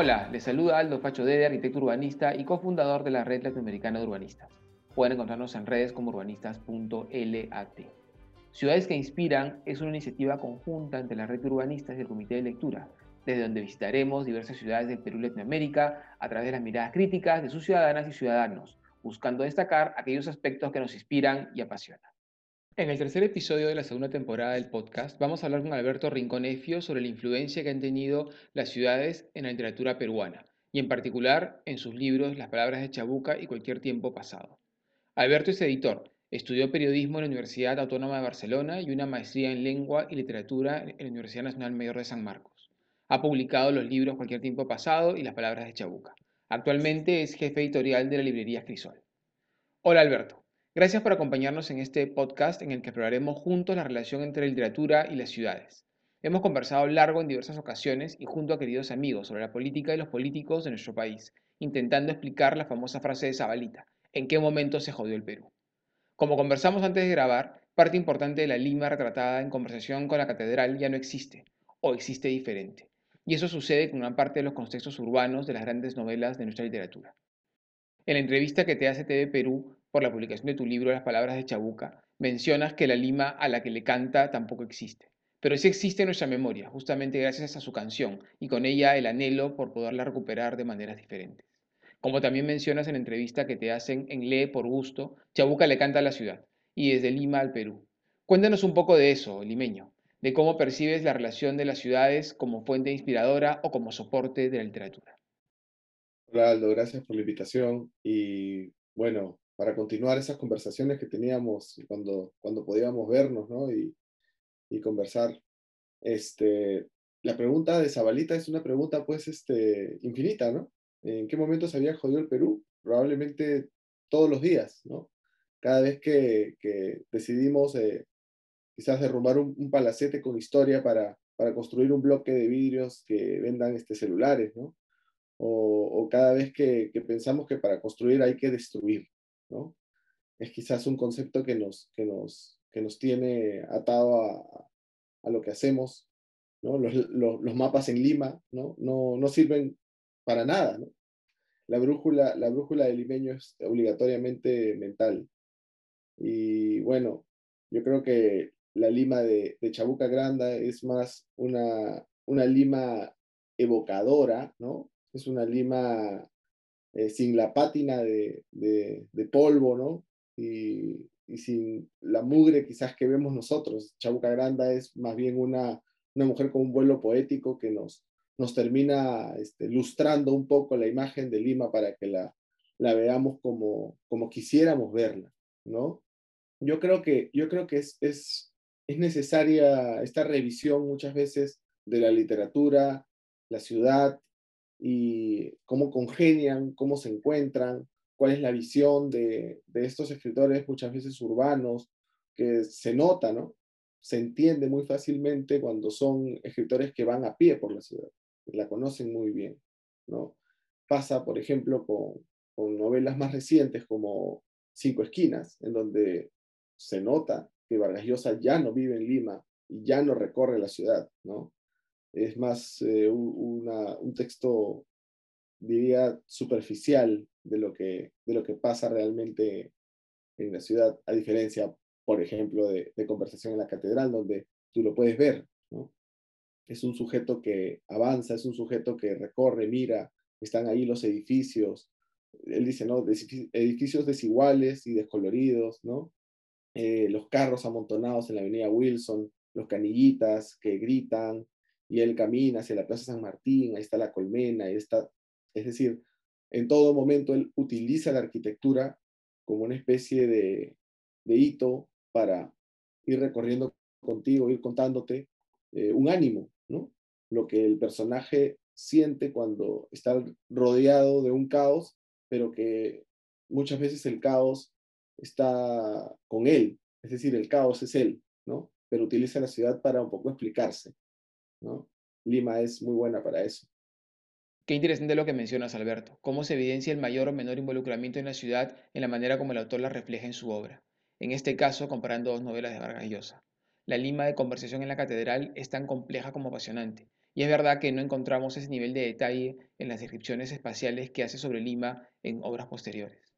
Hola, les saluda Aldo Pacho Dede, arquitecto urbanista y cofundador de la Red Latinoamericana de Urbanistas. Pueden encontrarnos en redes como urbanistas.lat. Ciudades que Inspiran es una iniciativa conjunta entre la Red de Urbanistas y el Comité de Lectura, desde donde visitaremos diversas ciudades del Perú y Latinoamérica a través de las miradas críticas de sus ciudadanas y ciudadanos, buscando destacar aquellos aspectos que nos inspiran y apasionan. En el tercer episodio de la segunda temporada del podcast vamos a hablar con Alberto Rinconefio sobre la influencia que han tenido las ciudades en la literatura peruana, y en particular en sus libros Las palabras de Chabuca y Cualquier tiempo pasado. Alberto es editor, estudió periodismo en la Universidad Autónoma de Barcelona y una maestría en lengua y literatura en la Universidad Nacional Mayor de San Marcos. Ha publicado los libros Cualquier tiempo pasado y Las palabras de Chabuca. Actualmente es jefe editorial de la librería Crisol. Hola Alberto. Gracias por acompañarnos en este podcast en el que exploraremos juntos la relación entre la literatura y las ciudades. Hemos conversado largo en diversas ocasiones y junto a queridos amigos sobre la política y los políticos de nuestro país, intentando explicar la famosa frase de Zabalita, ¿en qué momento se jodió el Perú? Como conversamos antes de grabar, parte importante de la Lima retratada en conversación con la catedral ya no existe, o existe diferente. Y eso sucede con una parte de los contextos urbanos de las grandes novelas de nuestra literatura. En la entrevista que te hace TV Perú por la publicación de tu libro Las Palabras de Chabuca, mencionas que la Lima a la que le canta tampoco existe. Pero sí existe en nuestra memoria, justamente gracias a su canción, y con ella el anhelo por poderla recuperar de maneras diferentes. Como también mencionas en entrevista que te hacen en Lee por gusto, Chabuca le canta a la ciudad, y desde Lima al Perú. Cuéntanos un poco de eso, limeño, de cómo percibes la relación de las ciudades como fuente inspiradora o como soporte de la literatura. Hola gracias por la invitación y bueno, para continuar esas conversaciones que teníamos cuando, cuando podíamos vernos ¿no? y, y conversar. Este, la pregunta de Zabalita es una pregunta pues este, infinita, ¿no? ¿En qué momento se había jodido el Perú? Probablemente todos los días, ¿no? Cada vez que, que decidimos eh, quizás derrumbar un, palacete con historia para, para construir un bloque de vidrios que vendan este, celulares, ¿no? O, o cada vez que, que, pensamos que para construir hay que destruir, Es quizás un concepto que nos, que nos, que nos tiene atado a, a lo que hacemos. Los, los, mapas en Lima, ¿no? No, no sirven para nada. La brújula, la brújula del limeño es obligatoriamente mental. Y bueno, yo creo que la Lima de, de Chabuca Granda es más una, una Lima evocadora, ¿no? Es una Lima eh, sin la pátina de, polvo, ¿no? Y, sin la mugre quizás que vemos nosotros. Chabuca Granda es más bien una, una mujer con un vuelo poético que nos, nos termina este, lustrando un poco la imagen de Lima para que la, la veamos como, como quisiéramos verla, ¿no? Yo creo que, yo creo que es, es, es necesaria esta revisión muchas veces de la literatura, la ciudad, y cómo congenian, cómo se encuentran, cuál es la visión de, de estos escritores muchas veces urbanos, que se nota, ¿no? Se entiende muy fácilmente cuando son escritores que van a pie por la ciudad, la conocen muy bien, ¿no? Pasa, por ejemplo, con, con novelas más recientes como Cinco Esquinas, en donde se nota que Vargas Llosa ya no vive en Lima y ya no recorre la ciudad, ¿no? Es más eh, un texto, diría, superficial de lo, que, de lo que pasa realmente en la ciudad, a diferencia, por ejemplo, de, Conversación en la Catedral, donde tú lo puedes ver. ¿no? Es un sujeto que avanza, es un sujeto que recorre, mira, están ahí los edificios. Él dice, ¿no? Edificios desiguales y descoloridos, ¿no? Eh, los carros amontonados en la avenida Wilson, los canillitas que gritan, y él camina hacia la Plaza San Martín, ahí está la colmena, ahí está, es decir, en todo momento él utiliza la arquitectura como una especie de, de hito para ir recorriendo contigo, ir contándote eh, un ánimo, ¿no? Lo que el personaje siente cuando está rodeado de un caos, pero que muchas veces el caos está con él, es decir, el caos es él, ¿no? Pero utiliza la ciudad para un poco explicarse. Lima es muy buena para eso. Qué interesante lo que mencionas, Alberto, cómo se evidencia el mayor o menor involucramiento en la ciudad en la manera como el autor la refleja en su obra. En este caso, comparando dos novelas de Vargas Llosa. La Lima de Conversación en la Catedral es tan compleja como apasionante, y es verdad que no encontramos ese nivel de detalle en las descripciones espaciales que hace sobre Lima en obras posteriores.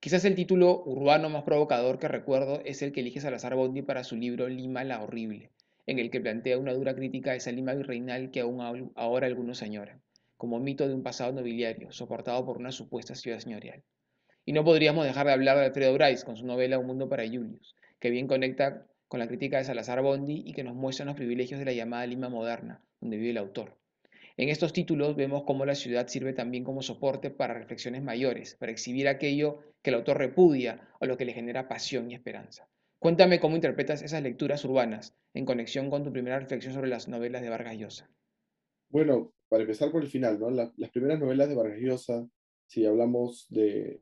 Quizás el título urbano más provocador que recuerdo es el que elige Salazar Bondi para su libro Lima la Horrible, en el que plantea una dura crítica a esa Lima virreinal que aún ahora algunos añoran, como mito de un pasado nobiliario, soportado por una supuesta ciudad señorial. Y no podríamos dejar de hablar de Alfredo Bryce con su novela Un mundo para Julius, que bien conecta con la crítica de Salazar Bondi y que nos muestra los privilegios de la llamada Lima moderna, donde vive el autor. En estos títulos vemos cómo la ciudad sirve también como soporte para reflexiones mayores, para exhibir aquello que el autor repudia o lo que le genera pasión y esperanza. Cuéntame cómo interpretas esas lecturas urbanas en conexión con tu primera reflexión sobre las novelas de Vargas Llosa. Bueno, para empezar por el final, ¿no? las primeras novelas de Vargas Llosa, si hablamos de,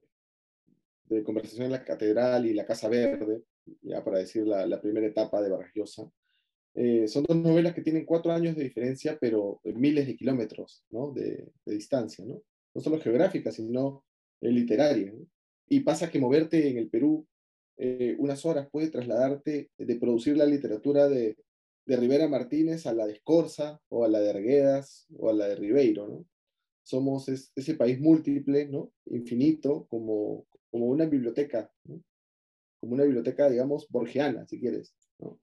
de Conversación en la Catedral y La Casa Verde, ya para decir la, primera etapa de Vargas Llosa, eh, son dos novelas que tienen cuatro años de diferencia, pero miles de kilómetros ¿no? de, distancia, ¿no? no solo geográfica, sino eh, literaria. Y pasa que moverte en el Perú eh, unas horas puede trasladarte de producir la literatura de, de Rivera Martínez a la de Escorza, o a la de Arguedas, o a la de Ribeiro, ¿no? Somos ese país múltiple, ¿no? Infinito, como, como una biblioteca, como una biblioteca, digamos, borgiana, si quieres. ¿no?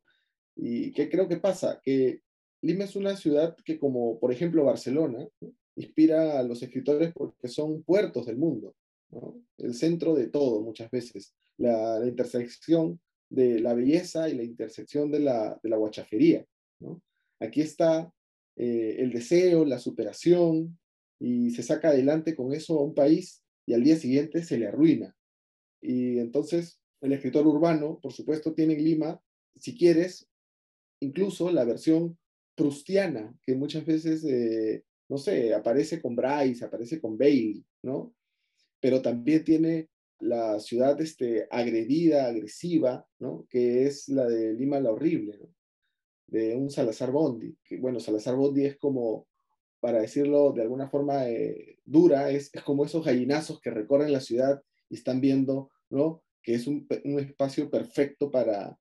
¿Y qué creo que pasa? Que Lima es una ciudad que, como por ejemplo Barcelona, inspira a los escritores porque son puertos del mundo, ¿no? el centro de todo muchas veces, la, intersección de la belleza y la intersección de la, de la guachafería. ¿no? Aquí está eh, el deseo, la superación, y se saca adelante con eso a un país y al día siguiente se le arruina. Y entonces el escritor urbano, por supuesto, tiene en Lima, si quieres, incluso la versión prustiana, que muchas veces, eh, no sé, aparece con Bryce, aparece con Bale, ¿no? Pero también tiene la ciudad este, agredida, agresiva, ¿no? Que es la de Lima la Horrible. De un Salazar Bondi, bueno, Salazar Bondi es como, para decirlo de alguna forma eh, dura, es, es como esos gallinazos que recorren la ciudad y están viendo, ¿no? que es un, espacio perfecto para,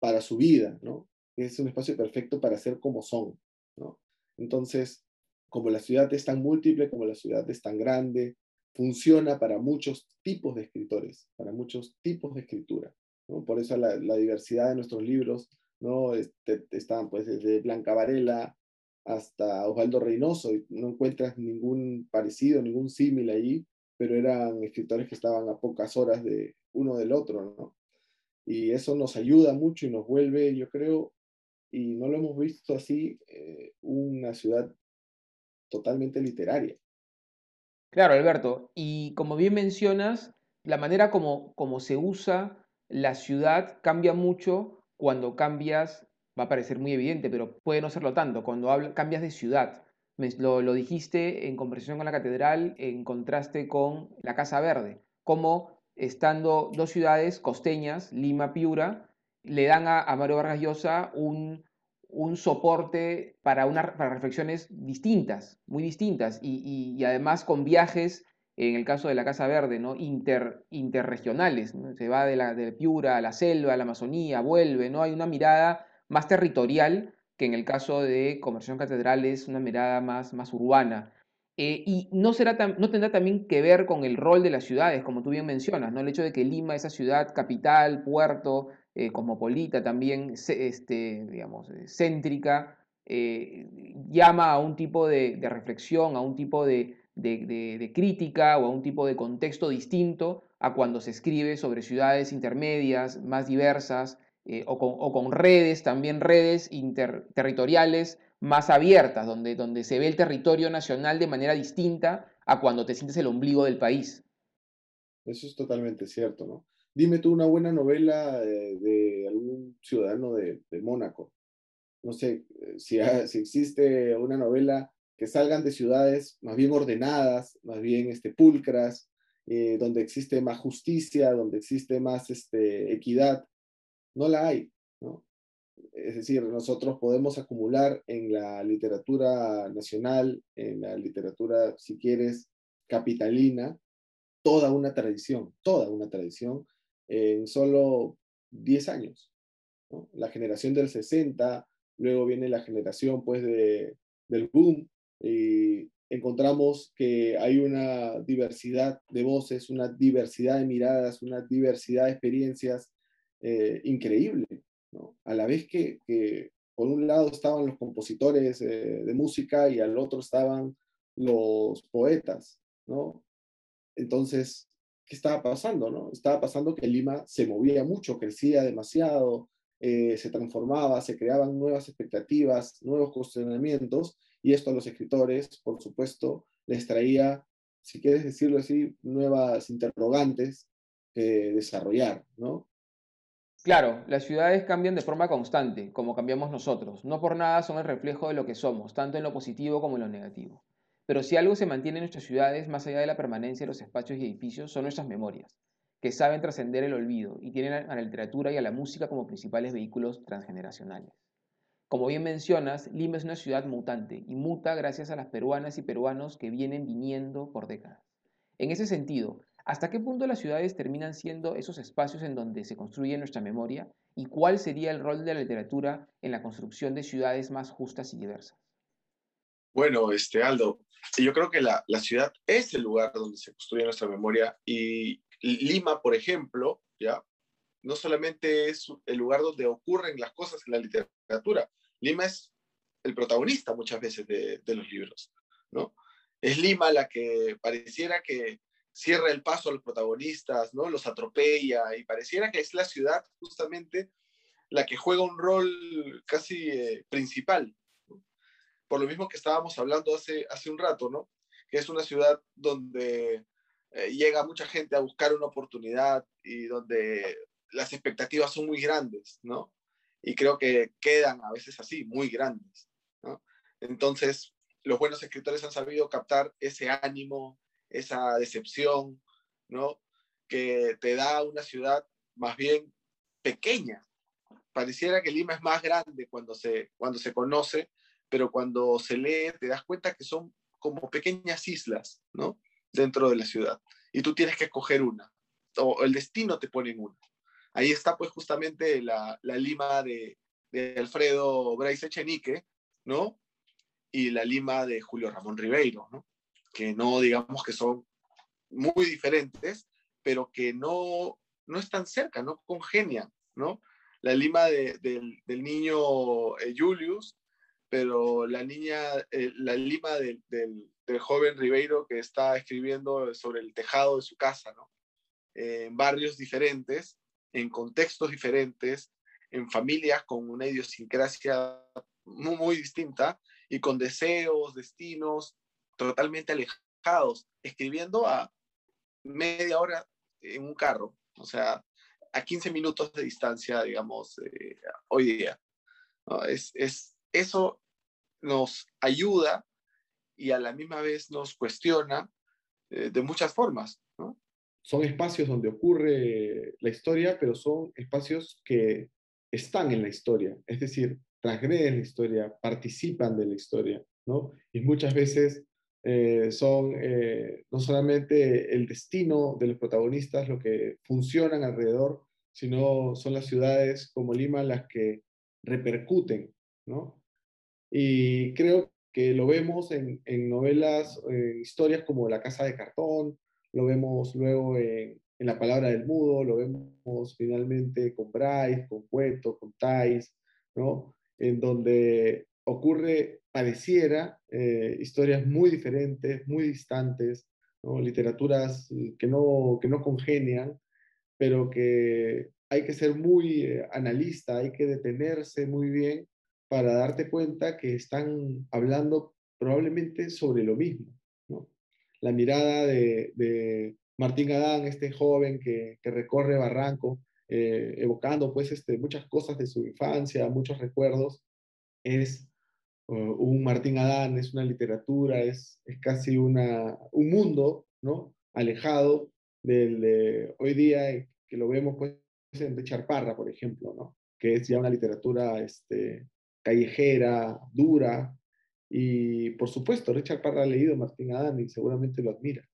para su vida, ¿no? Es un espacio perfecto para ser como son, ¿no? Entonces, como la ciudad es tan múltiple, como la ciudad es tan grande, funciona para muchos tipos de escritores, para muchos tipos de escritura, ¿no? Por eso la, diversidad de nuestros libros, ¿no? Este, están pues desde Blanca Varela hasta Osvaldo Reynoso, y no encuentras ningún parecido, ningún símil ahí, pero eran escritores que estaban a pocas horas de uno del otro, ¿no? Y eso nos ayuda mucho y nos vuelve, yo creo, y no lo hemos visto así, eh, una ciudad totalmente literaria. Claro, Alberto. Y como bien mencionas, la manera como, como se usa la ciudad cambia mucho cuando cambias, va a parecer muy evidente, pero puede no serlo tanto, cuando cambias de ciudad lo, dijiste en conversación con la catedral en contraste con la Casa Verde, como estando dos ciudades costeñas, Lima, Piura, le dan a, Mario Vargas Llosa un, soporte para, una, reflexiones distintas, muy distintas, y, además con viajes, en el caso de la Casa Verde, ¿no? Inter, interregionales, se va de, la, de Piura a la selva, a la Amazonía, vuelve, ¿no? hay una mirada más territorial que en el caso de Conversión Catedral es una mirada más, más urbana. Eh, y no, será no tendrá también que ver con el rol de las ciudades, como tú bien mencionas, ¿no? el hecho de que Lima, esa ciudad capital, puerto, eh, cosmopolita, también este, digamos, eh, céntrica, llama a un tipo de, reflexión, a un tipo de, de, crítica o a un tipo de contexto distinto a cuando se escribe sobre ciudades intermedias, más diversas, eh, o, con, redes, también redes interterritoriales más abiertas, donde, donde se ve el territorio nacional de manera distinta a cuando te sientes el ombligo del país. Eso es totalmente cierto, ¿no? Dime tú una buena novela de, algún ciudadano de, Mónaco. No sé eh, si, existe una novela que salgan de ciudades más bien ordenadas, más bien este, pulcras, eh, donde existe más justicia, donde existe más este, equidad, no la hay. Es decir, nosotros podemos acumular en la literatura nacional, en la literatura, si quieres, capitalina, toda una tradición, toda una tradición en solo 10 años. La generación del 60, luego viene la generación pues de, del boom y encontramos que hay una diversidad de voces, una diversidad de miradas, una diversidad de experiencias eh, increíble, ¿no? A la vez que, que, por un lado estaban los compositores eh, de música y al otro estaban los poetas, ¿no? Entonces, ¿qué estaba pasando, no? Estaba pasando que Lima se movía mucho, crecía demasiado, eh, se transformaba, se creaban nuevas expectativas, nuevos cuestionamientos, y esto a los escritores, por supuesto, les traía, si quieres decirlo así, nuevas interrogantes que desarrollar, ¿no? Claro, las ciudades cambian de forma constante, como cambiamos nosotros. No por nada son el reflejo de lo que somos, tanto en lo positivo como en lo negativo. Pero si algo se mantiene en nuestras ciudades, más allá de la permanencia de los espacios y edificios, son nuestras memorias, que saben trascender el olvido y tienen a la literatura y a la música como principales vehículos transgeneracionales. Como bien mencionas, Lima es una ciudad mutante y muta gracias a las peruanas y peruanos que vienen viniendo por décadas. En ese sentido, ¿hasta qué punto las ciudades terminan siendo esos espacios en donde se construye nuestra memoria? ¿Y cuál sería el rol de la literatura en la construcción de ciudades más justas y diversas? Bueno, este, Aldo, yo creo que la, la ciudad es el lugar donde se construye nuestra memoria y Lima, por ejemplo, ya no solamente es el lugar donde ocurren las cosas en la literatura, Lima es el protagonista muchas veces de, los libros, ¿no? Es Lima la que pareciera que cierra el paso a los protagonistas, ¿no? Los atropella y pareciera que es la ciudad justamente la que juega un rol casi eh, principal. Por lo mismo que estábamos hablando hace, hace un rato, ¿no? Que es una ciudad donde eh, llega mucha gente a buscar una oportunidad y donde las expectativas son muy grandes, ¿no? y creo que quedan a veces así, muy grandes. Entonces, los buenos escritores han sabido captar ese ánimo, esa decepción, ¿no? que te da una ciudad más bien pequeña. Pareciera que Lima es más grande cuando se, cuando se conoce, pero cuando se lee te das cuenta que son como pequeñas islas, ¿no? Dentro de la ciudad. Y tú tienes que escoger una, o el destino te pone en una. Ahí está pues justamente la, lima de, Alfredo Bryce Echenique, ¿no? Y la lima de Julio Ramón Ribeiro, ¿no? Que no digamos que son muy diferentes, pero que no, no están cerca, no congenian, ¿no? La lima del, niño eh, Julius, pero la niña, eh, la lima del, del, joven Ribeiro que está escribiendo sobre el tejado de su casa, ¿no? en barrios diferentes, en contextos diferentes, en familias con una idiosincrasia muy, muy distinta y con deseos, destinos totalmente alejados, escribiendo a media hora en un carro, o sea, a 15 minutos de distancia, digamos, eh, hoy día. Es, es, eso nos ayuda y a la misma vez nos cuestiona eh, de muchas formas son espacios donde ocurre la historia, pero son espacios que están en la historia, es decir, transgreden la historia, participan de la historia, ¿no? Y muchas veces eh, son eh, no solamente el destino de los protagonistas lo que funcionan alrededor, sino son las ciudades como Lima las que repercuten, ¿no? Y creo que lo vemos en, en novelas, en historias como La Casa de Cartón, lo vemos luego en, La Palabra del Mudo, lo vemos finalmente con Bryce, con Cueto, con Thais, ¿no? En donde ocurre, pareciera, eh, historias muy diferentes, muy distantes, ¿no? literaturas que no, que no congenian, pero que hay que ser muy eh, analista, hay que detenerse muy bien para darte cuenta que están hablando probablemente sobre lo mismo la mirada de, Martín Adán, este joven que, recorre Barranco, eh, evocando pues este, muchas cosas de su infancia, muchos recuerdos, es uh, un Martín Adán, es una literatura, es, es casi una, un mundo, ¿no? Alejado del de hoy día, eh, que lo vemos pues en Richard Parra, por ejemplo, ¿no? Que es ya una literatura este, callejera, dura, y por supuesto, Richard Parra ha leído Martín Adán y seguramente lo admira.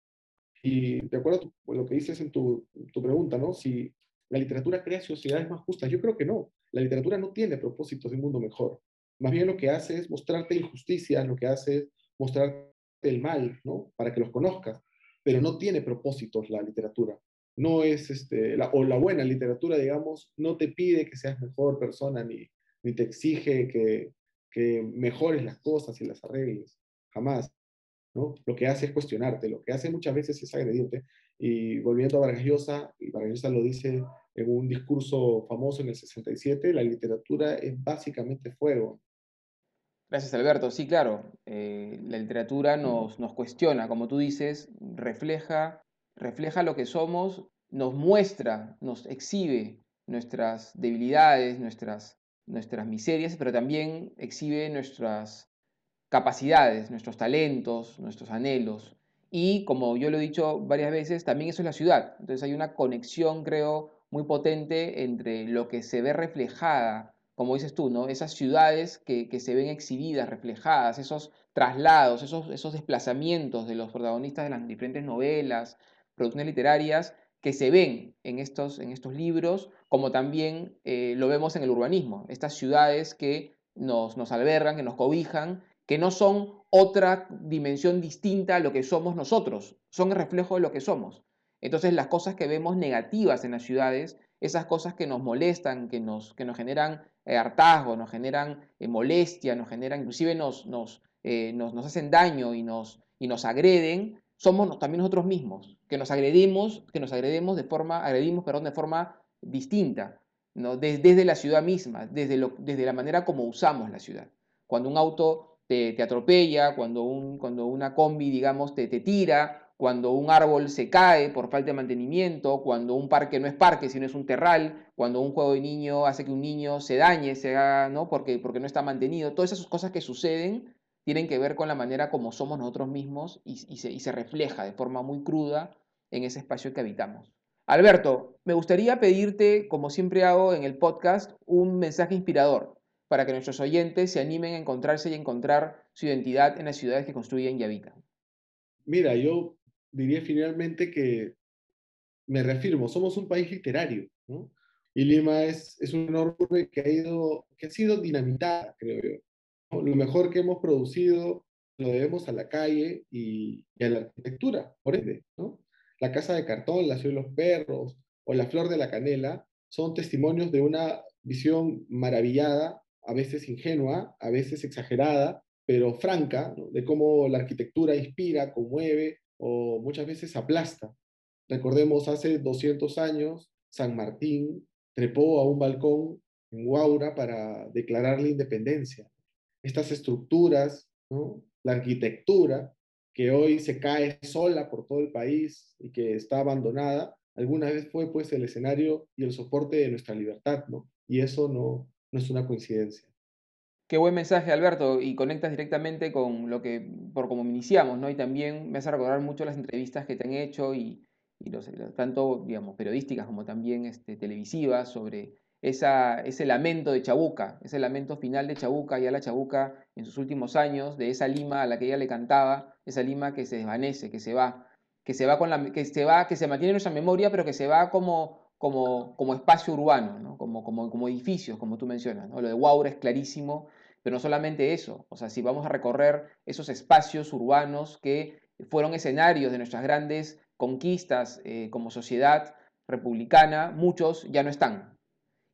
Y de acuerdo a lo que dices en tu, tu pregunta, ¿no? Si la literatura crea sociedades más justas, yo creo que no. La literatura no tiene propósitos de un mundo mejor. más bien lo que hace es mostrarte injusticia, lo que hace es mostrarte el mal, ¿no? Para que los conozcas, pero no tiene propósitos la literatura. No es, este, o la buena literatura, digamos, no te pide que seas mejor persona ni, ni te exige que, que mejores las cosas y las arregles, jamás. ¿no? Lo que hace es cuestionarte, lo que hace muchas veces es agredirte. Y volviendo a Vargas Llosa, y Vargas lo dice en un discurso famoso en el 67, la literatura es básicamente fuego. Gracias, Alberto. Sí, claro, eh, la literatura nos, nos cuestiona, como tú dices, refleja, refleja lo que somos, nos muestra, nos exhibe nuestras debilidades, nuestras, nuestras miserias, pero también exhibe nuestras capacidades, nuestros talentos, nuestros anhelos. Y como yo lo he dicho varias veces, también eso es la ciudad. Entonces hay una conexión, creo, muy potente entre lo que se ve reflejada, como dices tú, ¿no? Esas ciudades que, se ven exhibidas, reflejadas, esos traslados, esos, esos desplazamientos de los protagonistas de las diferentes novelas, producciones literarias, que se ven en estos, en estos libros, como también eh, lo vemos en el urbanismo, estas ciudades que nos, nos albergan, que nos cobijan, que no son otra dimensión distinta a lo que somos nosotros, son el reflejo de lo que somos. Entonces las cosas que vemos negativas en las ciudades, esas cosas que nos molestan, que nos, que nos generan eh, hartazgo, nos generan eh, molestia, nos generan, inclusive nos, nos, nos, nos, hacen daño y nos, y nos agreden, somos también nosotros mismos, que nos agredimos, que nos agredimos de forma, agredimos, perdón, de forma distinta, ¿no? desde, la ciudad misma, desde, lo, desde la manera como usamos la ciudad. Cuando un auto te, te atropella, cuando, un, cuando una combi, digamos, te, te tira, cuando un árbol se cae por falta de mantenimiento, cuando un parque no es parque, sino es un terral, cuando un juego de niño hace que un niño se dañe, se haga, ¿no? Porque, porque no está mantenido. Todas esas cosas que suceden tienen que ver con la manera como somos nosotros mismos y, se, y se refleja de forma muy cruda en ese espacio que habitamos. Alberto, me gustaría pedirte, como siempre hago en el podcast, un mensaje inspirador para que nuestros oyentes se animen a encontrarse y encontrar su identidad en las ciudades que construyen y habitan. Mira, yo diría finalmente que me reafirmo, somos un país literario, ¿no? Y Lima es, es una urbe que ha, ido, que ha sido dinamitada, creo yo. Lo mejor que hemos producido lo debemos a la calle y, a la arquitectura, por ende, ¿no? La casa de cartón, la ciudad de los perros o la flor de la canela son testimonios de una visión maravillada, a veces ingenua, a veces exagerada, pero franca, de cómo la arquitectura inspira, conmueve o muchas veces aplasta. Recordemos, hace 200 años, San Martín trepó a un balcón en Huaura para declarar la independencia. Estas estructuras, la arquitectura, que hoy se cae sola por todo el país y que está abandonada, alguna vez fue pues el escenario y el soporte de nuestra libertad, ¿no? Y eso no, no es una coincidencia. Qué buen mensaje, Alberto, y conectas directamente con lo que, por cómo iniciamos, ¿no? Y también me hace recordar mucho las entrevistas que te han hecho y, tanto, digamos, periodísticas como también este, televisivas sobre ese lamento de Chabuca, ese lamento final de Chabuca, ya la Chabuca en sus últimos años, de esa Lima a la que ella le cantaba, esa Lima que se desvanece, que se va, que se va con la, que se va, que se mantiene en nuestra memoria, pero que se va como, como, como espacio urbano, como, como, como edificios, como tú mencionas. Lo de Waura es clarísimo, pero no solamente eso, o sea, si vamos a recorrer esos espacios urbanos que fueron escenarios de nuestras grandes conquistas eh, como sociedad republicana, muchos ya no están,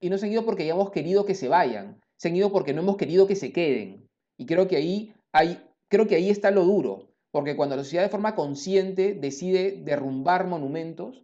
y no se han ido porque hayamos querido que se vayan, se han ido porque no hemos querido que se queden. Y creo que ahí, hay, creo que ahí está lo duro, porque cuando la sociedad de forma consciente decide derrumbar monumentos,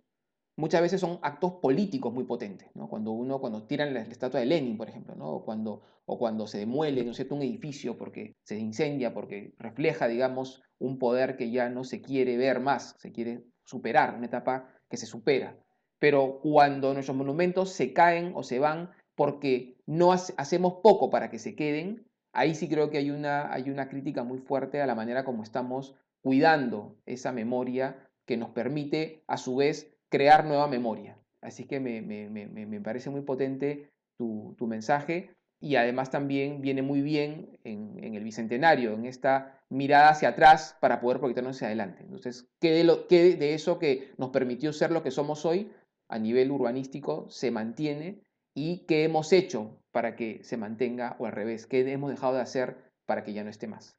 muchas veces son actos políticos muy potentes, ¿no? Cuando uno, cuando tiran la, estatua de Lenin, por ejemplo, ¿no? O cuando, o cuando se demuele, ¿no un edificio porque se incendia, porque refleja, digamos, un poder que ya no se quiere ver más, se quiere superar, una etapa que se supera pero cuando nuestros monumentos se caen o se van porque no hacemos poco para que se queden, ahí sí creo que hay una, hay una crítica muy fuerte a la manera como estamos cuidando esa memoria que nos permite a su vez crear nueva memoria. Así que me, parece muy potente tu, mensaje y además también viene muy bien en, en, el Bicentenario, en esta mirada hacia atrás para poder proyectarnos hacia adelante. Entonces, ¿qué de, lo, qué de eso que nos permitió ser lo que somos hoy a nivel urbanístico se mantiene y qué hemos hecho para que se mantenga o al revés, qué hemos dejado de hacer para que ya no esté más.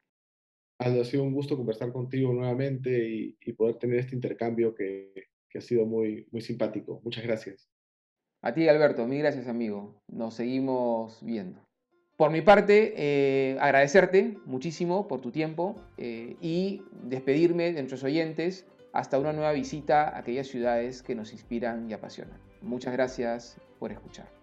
Aldo, ha sido un gusto conversar contigo nuevamente y, poder tener este intercambio que, ha sido muy, muy simpático. Muchas gracias. A ti, Alberto, mil gracias, amigo. Nos seguimos viendo. Por mi parte, eh, agradecerte muchísimo por tu tiempo eh, y despedirme de nuestros oyentes hasta una nueva visita a aquellas ciudades que nos inspiran y apasionan. Muchas gracias por escuchar.